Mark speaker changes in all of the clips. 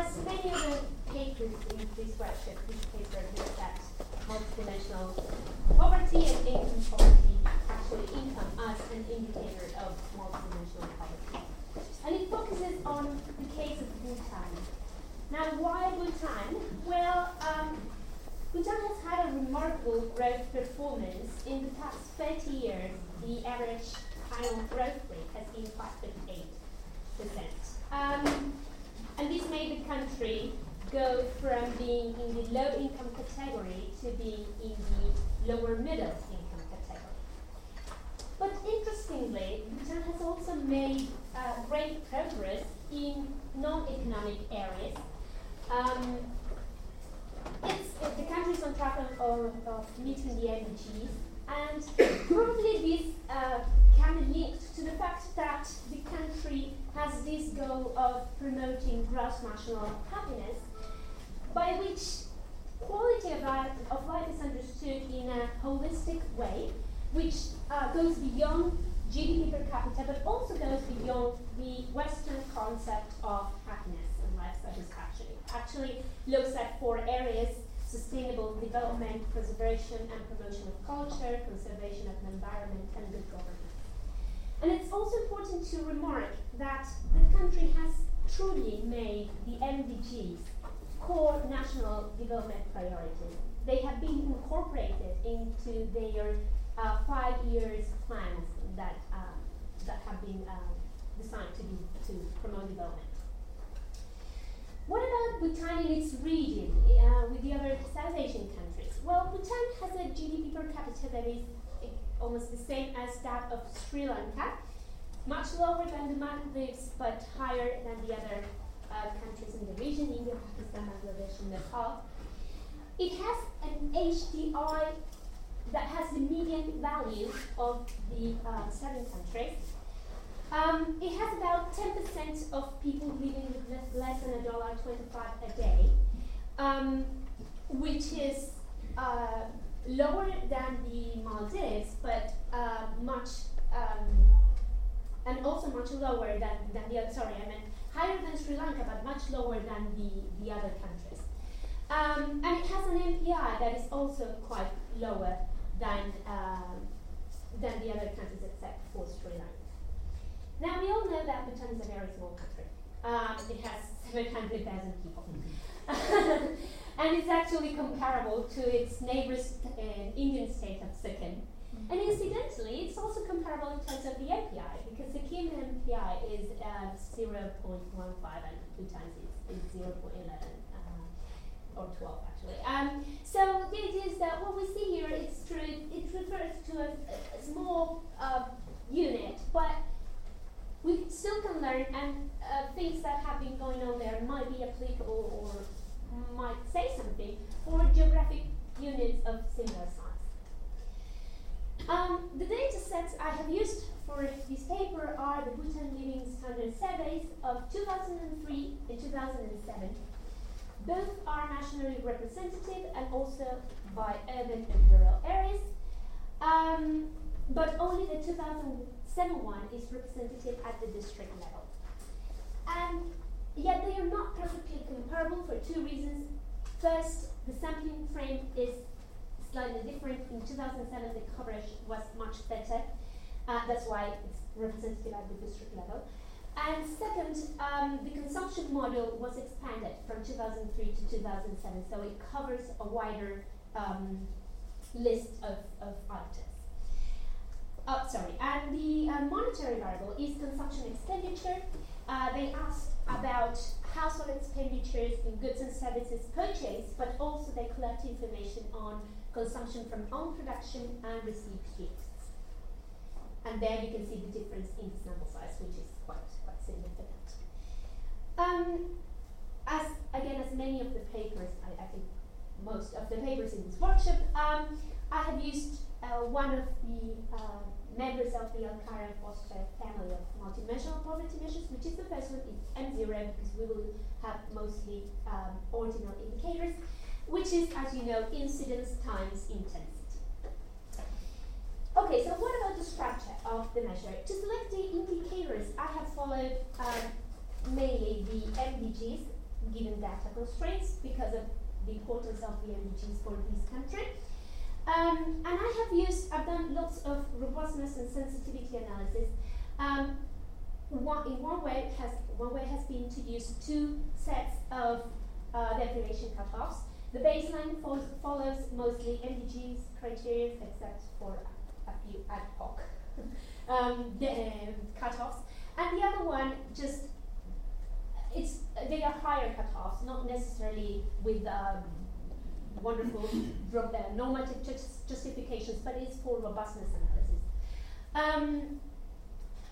Speaker 1: as many other papers in this workshop, this paper looks at multidimensional poverty and income poverty, actually income as an indicator of multidimensional poverty. And it focuses on the case of Bhutan. Now, why Bhutan? Well, um, Bhutan has had a remarkable growth performance. In the past 30 years, the average annual growth rate has been 5.8%. Um, and this made the country go from being in the low income category to being in the lower middle income category. But interestingly, Bhutan has also made uh, great progress in non economic areas. Um, the country is on track of, of, of meeting the MDGs, and probably this uh, can be linked to the fact that the country has this goal of promoting gross national happiness, by which quality of life, of life is understood in a holistic way, which uh, goes beyond GDP per capita, but also goes beyond the Western concept of happiness and life satisfaction. Actually looks at four areas sustainable development, preservation and promotion of culture, conservation of the environment, and good governance. And it's also important to remark that the country has truly made the MDGs core national development priorities. They have been incorporated into their uh, five years plans that, uh, that have been uh, designed to, be, to promote development. What about Bhutan in its region uh, with the other South Asian countries? Well, Bhutan has a GDP per capita that is almost the same as that of Sri Lanka, much lower than the Maldives, but higher than the other uh, countries in the region, India, Pakistan, Bangladesh, and Nepal. It has an HDI that has the median value of the uh, seven countries. Um, it has about 10% of people living with less, than a dollar 25 a day, um, which is uh, lower than the Maldives, but uh, much, um, and also much lower than, than the other, sorry, I meant higher than Sri Lanka, but much lower than the, the other countries. Um, and it has an MPI that is also quite lower than, uh, than the other countries except for Sri Lanka. Now, we all know that Bhutan is a very small country. Um, it has 700,000 people. and it's actually comparable to its neighbors uh, Indian state of Sikkim. And incidentally, it's also comparable in terms of the MPI, because the Sikkim MPI is uh, 0.15 and Bhutan's is, is 0.11 uh, or 12 actually. Um, so the idea is that what we see here, it's true, it refers to a, a small uh, unit, but we still can learn and uh, things that have been going on there might be applicable or might say something for geographic units of similar size. Um, the data sets I have used for this paper are the Bhutan Living Standard Surveys of 2003 and 2007. Both are nationally representative and also by urban and rural areas. Um, but only the 2007 one is representative at the district level. And Yet they are not perfectly comparable for two reasons. First, the sampling frame is slightly different. In 2007, the coverage was much better. Uh, that's why it's representative at the district level. And second, um, the consumption model was expanded from 2003 to 2007, so it covers a wider um, list of, of items. Oh, sorry, and the uh, monetary variable is consumption expenditure. Uh, they asked about household expenditures in goods and services purchased, but also they collect information on consumption from own production and received gifts. And there you can see the difference in the sample size, which is quite, quite significant. Um, as again, as many of the papers, I, I, think most of the papers in this workshop, um, I have used uh, one of the uh, members of the Alkire and Foster family of multidimensional poverty measures, which is the first one, it's M0 because we will have mostly um, ordinal indicators, which is, as you know, incidence times intensity. Okay, so what about the structure of the measure? To select the indicators, I have followed um, mainly the MDGs given data constraints because of the importance of the MDGs for this country. Um, and I have used, I've done lots of robustness and sensitivity analysis. Um, one, in one way, has one way has been to use two sets of uh, deprivation cutoffs. The baseline fo follows mostly MDGs criteria, except for a, few ad hoc um, the, uh, cutoffs. And the other one just it's they are higher cutoffs, not necessarily with um, wonderful uh, normative just justifications, but it's for robustness analysis. Um,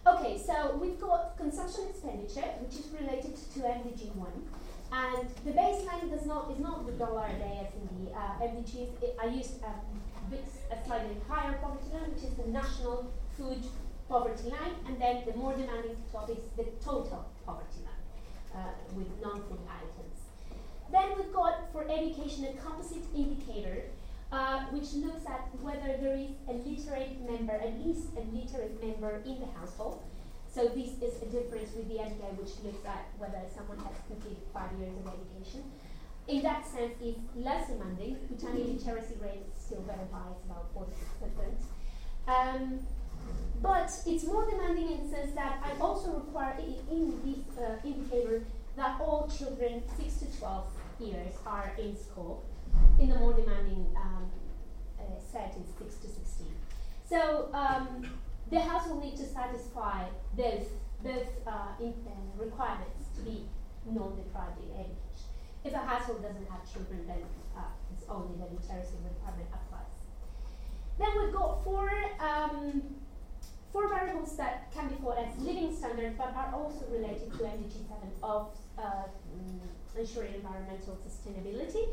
Speaker 1: okay, so we've got consumption expenditure, which is related to MDG one, and the baseline does not is not the dollar a day as in the uh, MDGs. It, I used a, a slightly higher poverty line, which is the national food poverty line, and then the more demanding topic is the total poverty line uh, with non-food items. Then we've got for education a composite indicator uh, which looks at whether there is a literate member, at least a literate member in the household. So this is a difference with the MPI which looks at whether someone has completed five years of education. In that sense, it's less demanding. Bhutan literacy rate is still very high, it's about 40%. Um, but it's more demanding in the sense that I also require in this uh, indicator that all children 6 to 12 years are in school. In the more demanding um, uh, set is 6 to 16. So um, the house will need to satisfy both, both uh, in, uh, requirements to be non-deprived in education. If a household doesn't have children, then uh, it's only the literacy requirement applies. Then we've got four um, four variables that can be thought as living standards but are also related to MDG 7 of uh, ensuring environmental sustainability.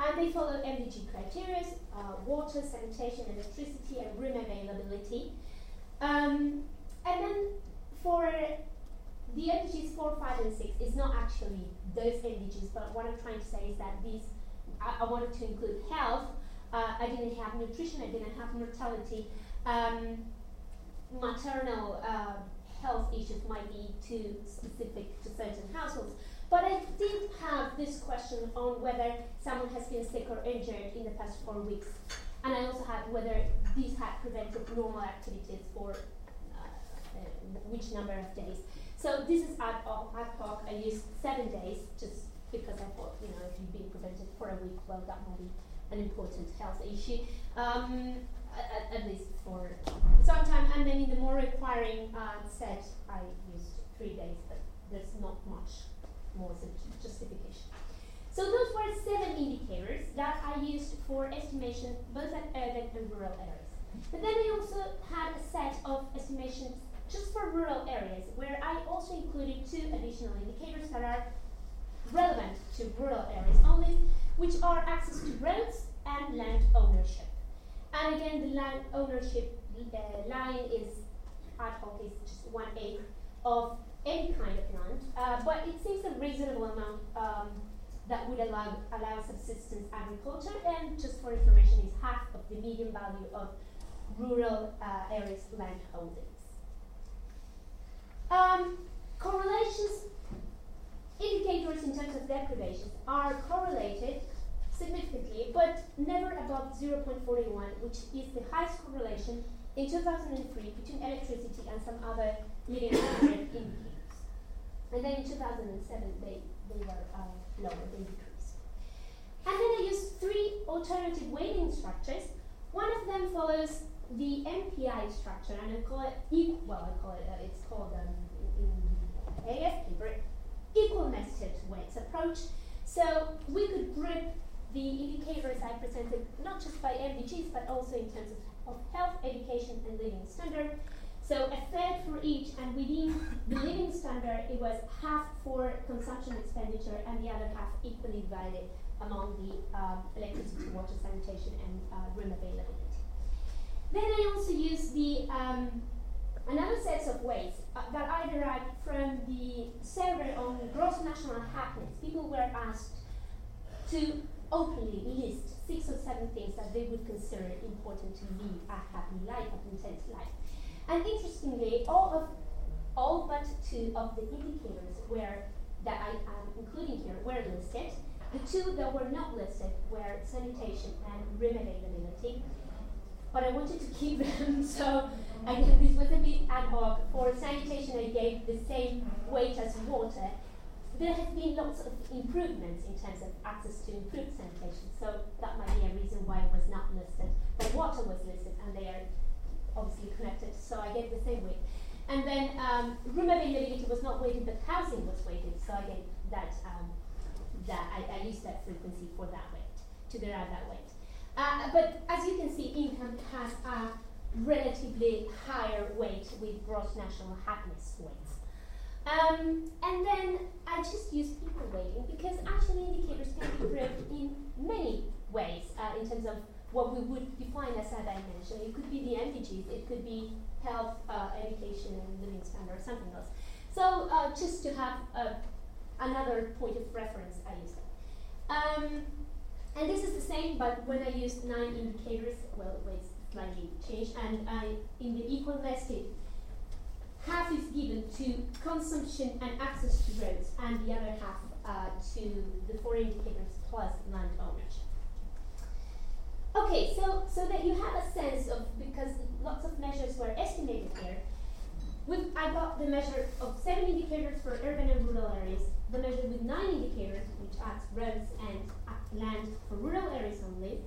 Speaker 1: And they follow MDG criteria, uh, water, sanitation, electricity, and room availability. Um, and then for the MDGs 4, 5, and 6 is not actually those MDGs, but what I'm trying to say is that these, I, I wanted to include health, uh, I didn't have nutrition, I didn't have mortality, um, maternal uh, health issues might be too specific to certain households. But I did have this question on whether someone has been sick or injured in the past four weeks. And I also had whether these had prevented normal activities for uh, uh, which number of days. So this is ad hoc, ad hoc. I used seven days just because I thought, you know, if you've been prevented for a week, well, that might be an important health issue. Um, at, at, least for some time. And then in the more requiring uh, set, I used three days, but there's not much more justification. So those were seven indicators that I used for estimation both at urban and rural areas. But then I also had a set of estimations just for rural areas where I also included two additional indicators that are relevant to rural areas only, which are access to roads and land ownership. And again, the land ownership uh, line is ad hoc, is just one acre of any kind of land, uh, but it seems a reasonable amount um, that would allow, allow subsistence agriculture, and just for information, is half of the median value of rural uh, areas land holdings. Um, correlations, indicators in terms of deprivations are correlated significantly, but never above 0.41, which is the highest correlation in 2003 between electricity and some other living indicators. And then in 2007, they, they were uh, lower, they decreased. And then I used three alternative weighting structures. One of them follows the MPI structure, and I call it equal, well, I call it, uh, it's called um, in, in AF paper, equal weights approach. So we could group the indicators I presented, not just by MDGs, but also in terms of, health, education, and living standard. So a third for each, and within the living standard, it was half for consumption expenditure and the other half equally divided among the um, electricity, water, sanitation, and uh, room availability. Then I also used the um, another set of ways uh, that I derived from the survey on gross national happiness. People were asked to openly list six or seven things that they would consider important to lead a happy life, a content life. And interestingly, all of all but two of the indicators were that I am including here were listed. The two that were not listed were sanitation and room availability. But I wanted to keep them, so again, this was a bit ad hoc. For sanitation, I gave the same weight as water. There have been lots of improvements in terms of access to improved sanitation, so that might be a reason why it was not listed. But water was listed, and they are obviously connected, so I gave the same weight. And then um, room availability was not weighted, but housing was weighted, so I gave that, um, that I, I, used that frequency for that weight, to derive that weight. Uh, but as you can see, income has a relatively higher weight with gross national happiness weights. Um, and then I just use people weighting because actually indicators can be read in many ways uh, in terms of what we would define as a dimension. It could be the MDGs, it could be health, uh, education, and living standard, or something else. So uh, just to have uh, another point of reference, I use that. Um, and this is the same, but when I use nine indicators, well, it's slightly changed, and I, in the equal nested, half is given to consumption and access to roads, and the other half uh, to the four indicators plus land ownership. Okay, so so that you have a sense of because lots of measures were estimated here. With, I got the measure of seven indicators for urban and rural areas, the measure with nine indicators, which adds roads and land for rural areas only,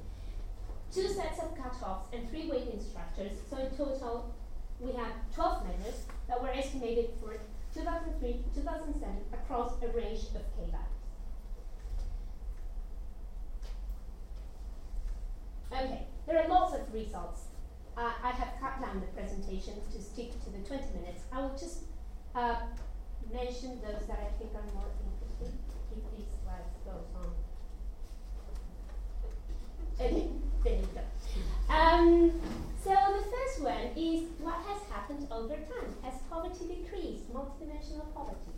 Speaker 1: two sets of cutoffs and three weighting structures. So in total, we have 12 measures that were estimated for 2003 2007 across a range of K values. Okay, there are lots of results. Uh, I have cut down the presentation to stick to the 20 minutes. I will just uh, mention those that I think are more interesting if these slides goes on. Okay, there you go. Um, so the first one is what has happened over time? Has poverty decreased, multidimensional poverty?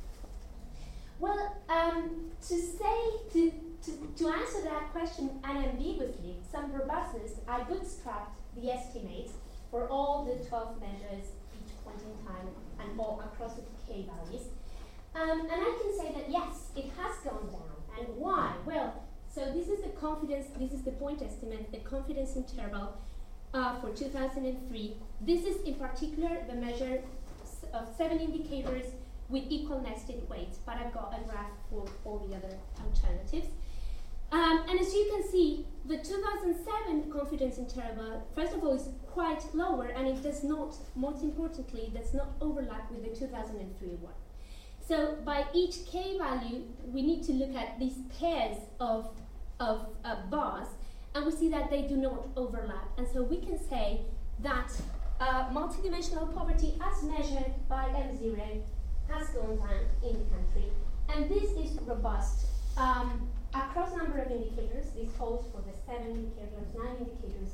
Speaker 1: Well, um, to say, to, to, to answer that question unambiguously, some robustness, I bootstrapped the estimates for all the 12 measures each point in time and all across the K values. Um, and I can say that yes, it has gone down. And why? Well, so this is the confidence, this is the point estimate, the confidence interval uh, for 2003. This is in particular the measure of seven indicators with equal nested weights, but I've got a graph for all the other alternatives. Um, and as you can see, the 2007 confidence interval, first of all, is quite lower, and it does not, most importantly, does not overlap with the 2003 one. So by each k value, we need to look at these pairs of, of uh, bars, and we see that they do not overlap. And so we can say that uh, multidimensional poverty, as measured by M0, has gone down in the country. And this is robust. Um, across number of indicators, this holds for the seven indicators, nine indicators.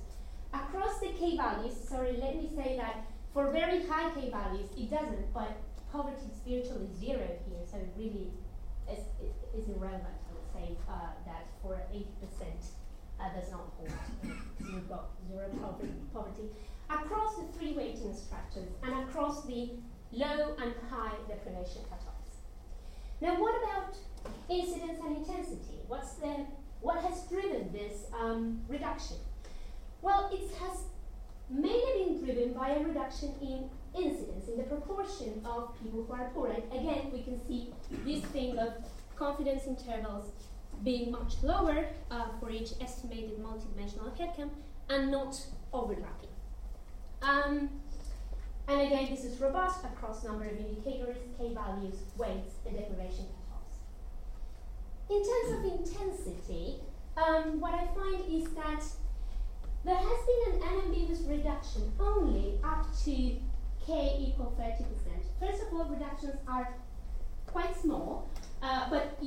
Speaker 1: Across the K values, sorry, let me say that for very high K values, it doesn't, but poverty is virtually zero here, so it really is, is irrelevant, I would say, uh, that for 80% uh, not poverty. Across the three weighting structures and across the low and high deprivation cutoffs. Now, what about incidence and intensity? What's the, what has driven this um, reduction? Well, it has mainly been driven by a reduction in incidence, in the proportion of people who are poor. And again, we can see this thing of confidence intervals being much lower uh, for each estimated multidimensional headcount and not overlapping. Um, and again, this is robust across number of indicators, k values, weights, and deprivation cutoffs. In terms of intensity, um, what I find is that there has been an unambiguous reduction only up to k equal 30%. First of all, reductions are quite small, uh, but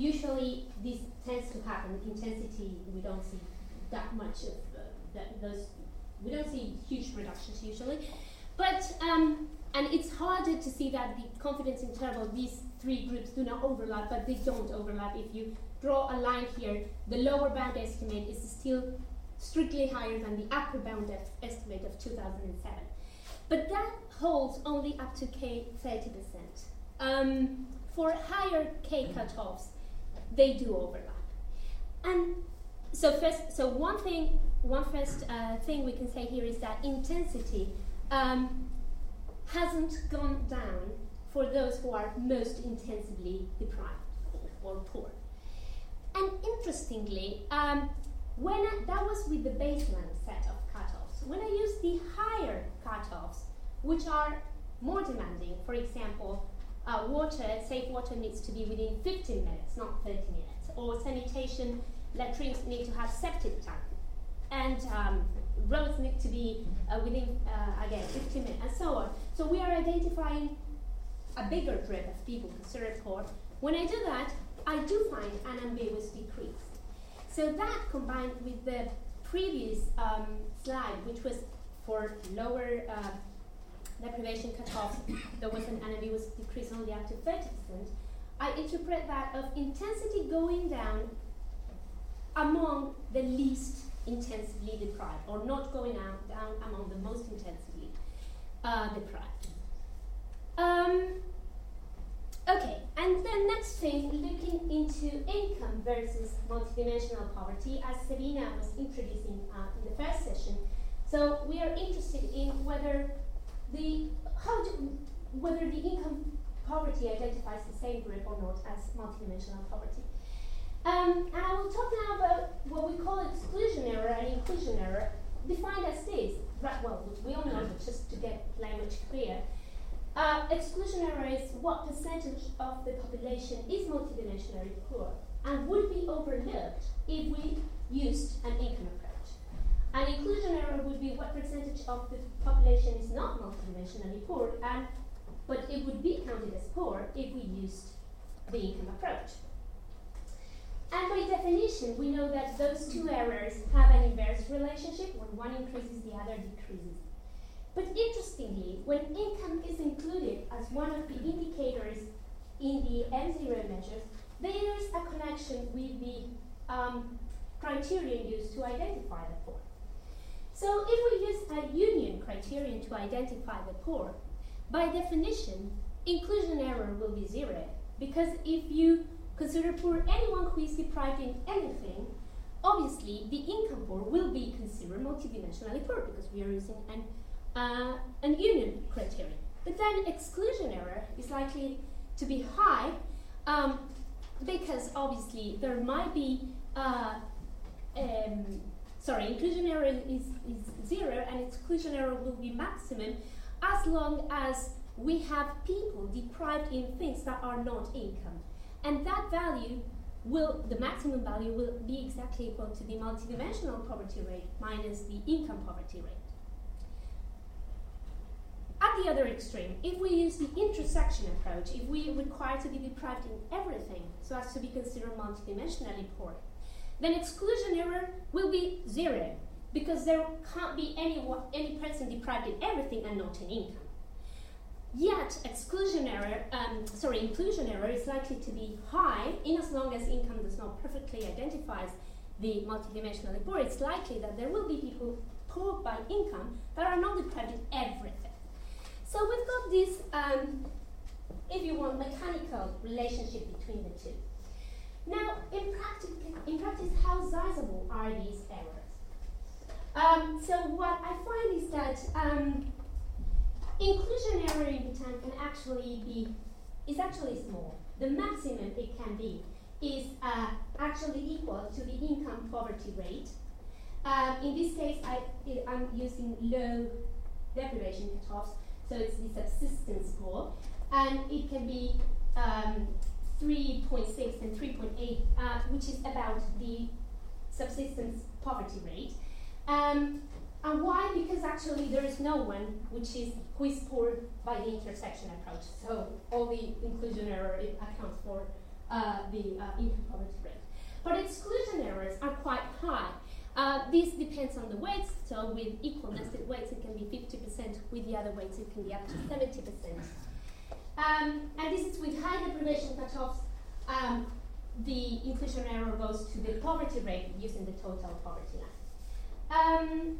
Speaker 1: usually this tends to happen. Intensity, we don't see that much of uh, that, those, we don't see huge reductions usually. But, um, and it's harder to see that the confidence interval, these three groups do not overlap, but they don't overlap. If you draw a line here, the lower bound estimate is still strictly higher than the upper bound estimate of 2007. But that holds only up to K 30%. Um, for higher K cutoffs, they do overlap. And so first, so one thing, one first uh, thing we can say here is that intensity um, hasn't gone down for those who are most intensively deprived or poor. And interestingly, um, when I, that was with the baseline set of cutoffs. When I use the higher cutoffs, which are more demanding, for example, uh, water, safe water needs to be within 15 minutes, not 30 minutes, or sanitation latrines need to have septic tank, and um, roads need to be uh, within, uh, again, 15 minutes, and so on. So we are identifying a bigger group of people considered poor. When I do that, I do find an ambiguous decrease. So that combined with the previous um, slide, which was for lower uh, deprivation cutoff, there was an was decreased only up to 30%. I interpret that of intensity going down among the least intensively deprived, or not going out, down among the most intensively uh, deprived. Um, okay, and then next thing, looking into income versus multidimensional poverty, as Sabina was introducing uh, in the first session. So we are interested in whether the how do, whether the income poverty identifies the same group or not as multidimensional poverty. Um, and I will talk now about what we call exclusion error and inclusion error, defined as this. Right, well, we all know, but just to get language clear. Uh, exclusion error is what percentage of the population is multidimensionally poor and would be overlooked if we used an income. An inclusion error would be what percentage of the population is not multidimensionally poor, and but it would be counted as poor if we used the income approach. And by definition, we know that those two errors have an inverse relationship. When one increases, the other decreases. But interestingly, when income is included as one of the indicators in the M0 measures, there is a connection with the um, criterion used to identify the poor. So if we use a union criterion to identify the poor, by definition, inclusion error will be zero. Because if you consider poor anyone who is deprived in anything, obviously the income poor will be considered multidimensionally poor because we are using an, uh, an union criterion. But then exclusion error is likely to be high um, because obviously there might be, uh, um, sorry, inclusion error is, is zero and exclusion error will be maximum as long as we have people deprived in things that are not income. And that value will, the maximum value will be exactly equal to the multidimensional poverty rate minus the income poverty rate. At the other extreme, if we use the intersection approach, if we require to be deprived in everything so as to be considered multidimensionally poor, then exclusion error will be zero because there can't be any, any person deprived in everything and not in income. Yet, exclusion error, um, sorry, inclusion error is likely to be high in as long as income does not perfectly identify the multidimensional poor. It's likely that there will be people poor by income that are not deprived in everything. So we've got this, um, if you want, mechanical relationship between the two. Now, in, practic- in practice, how sizable are these errors? Um, so what I find is that um, inclusion error in Bhutan can actually be, is actually small. The maximum it can be is uh, actually equal to the income poverty rate. Um, in this case, I, am using low deprivation cutoffs, so it's the subsistence score, and it can be um, 3.6 and 3.8, uh, which is about the subsistence poverty rate. Um, and why? Because actually there is no one which is who is poor by the intersection approach. So all the inclusion error accounts for uh, the uh, income poverty rate. But exclusion errors are quite high. Uh, this depends on the weights. So with equal nested weights, it can be 50%. With the other weights, it can be up to 70%. Um, and this is with high deprivation cutoffs. Um, the inclusion error goes to the poverty rate using the total poverty line. Um,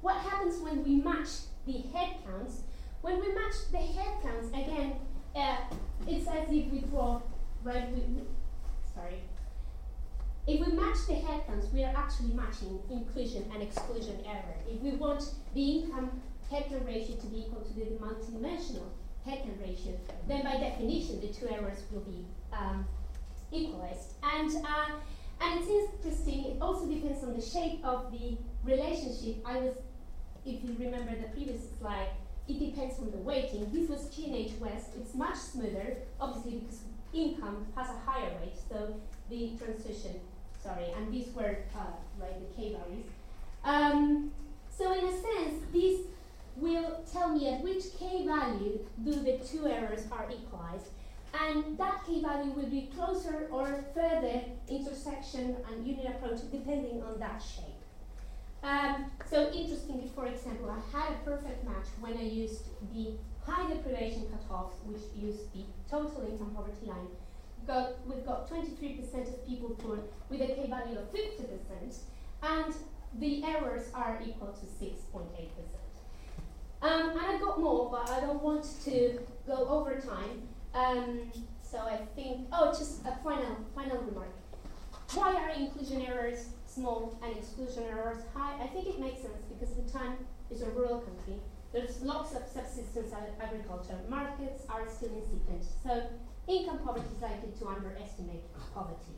Speaker 1: what happens when we match the head counts? When we match the head counts, again, uh, it's as if we draw, right, we, sorry. If we match the headcounts, we are actually matching inclusion and exclusion error. If we want the income headcount ratio to be equal to the multidimensional headcount ratio, then by definition the two errors will be um, equalized. And, uh, and it's interesting, it also depends on the shape of the relationship. I was, if you remember the previous slide, it depends on the weighting. This was GNH West. It's much smoother, obviously because income has a higher weight, so the transition, sorry, and these were uh, like the k values. Um, so in a sense, this will tell me at which k value do the two errors are equalized, and that k value will be closer or further intersection and union approach depending on that shape. Um, so interestingly, for example, I had a perfect match when I used the high deprivation cutoffs, which use the total income poverty line. Got, we've got 23% of people poor with a k value of 50%, and the errors are equal to 6.8%. Um, and I've got more, but I don't want to go over time. Um, so I think, oh, just a final, final remark. Why are inclusion errors small and exclusion errors high? I think it makes sense because Bhutan is a rural country. There's lots of subsistence agriculture. Markets are still incipient. So income poverty is likely to underestimate poverty.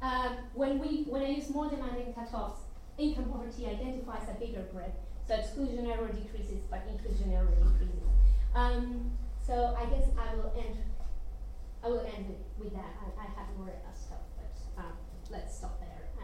Speaker 1: Um, when, we, when I use more demanding cutoffs, income poverty identifies a bigger group. So exclusion error decreases, but inclusion error increases. Um, so I guess I will end. I will end with, with that. I, I have more stuff, but uh, let's stop there.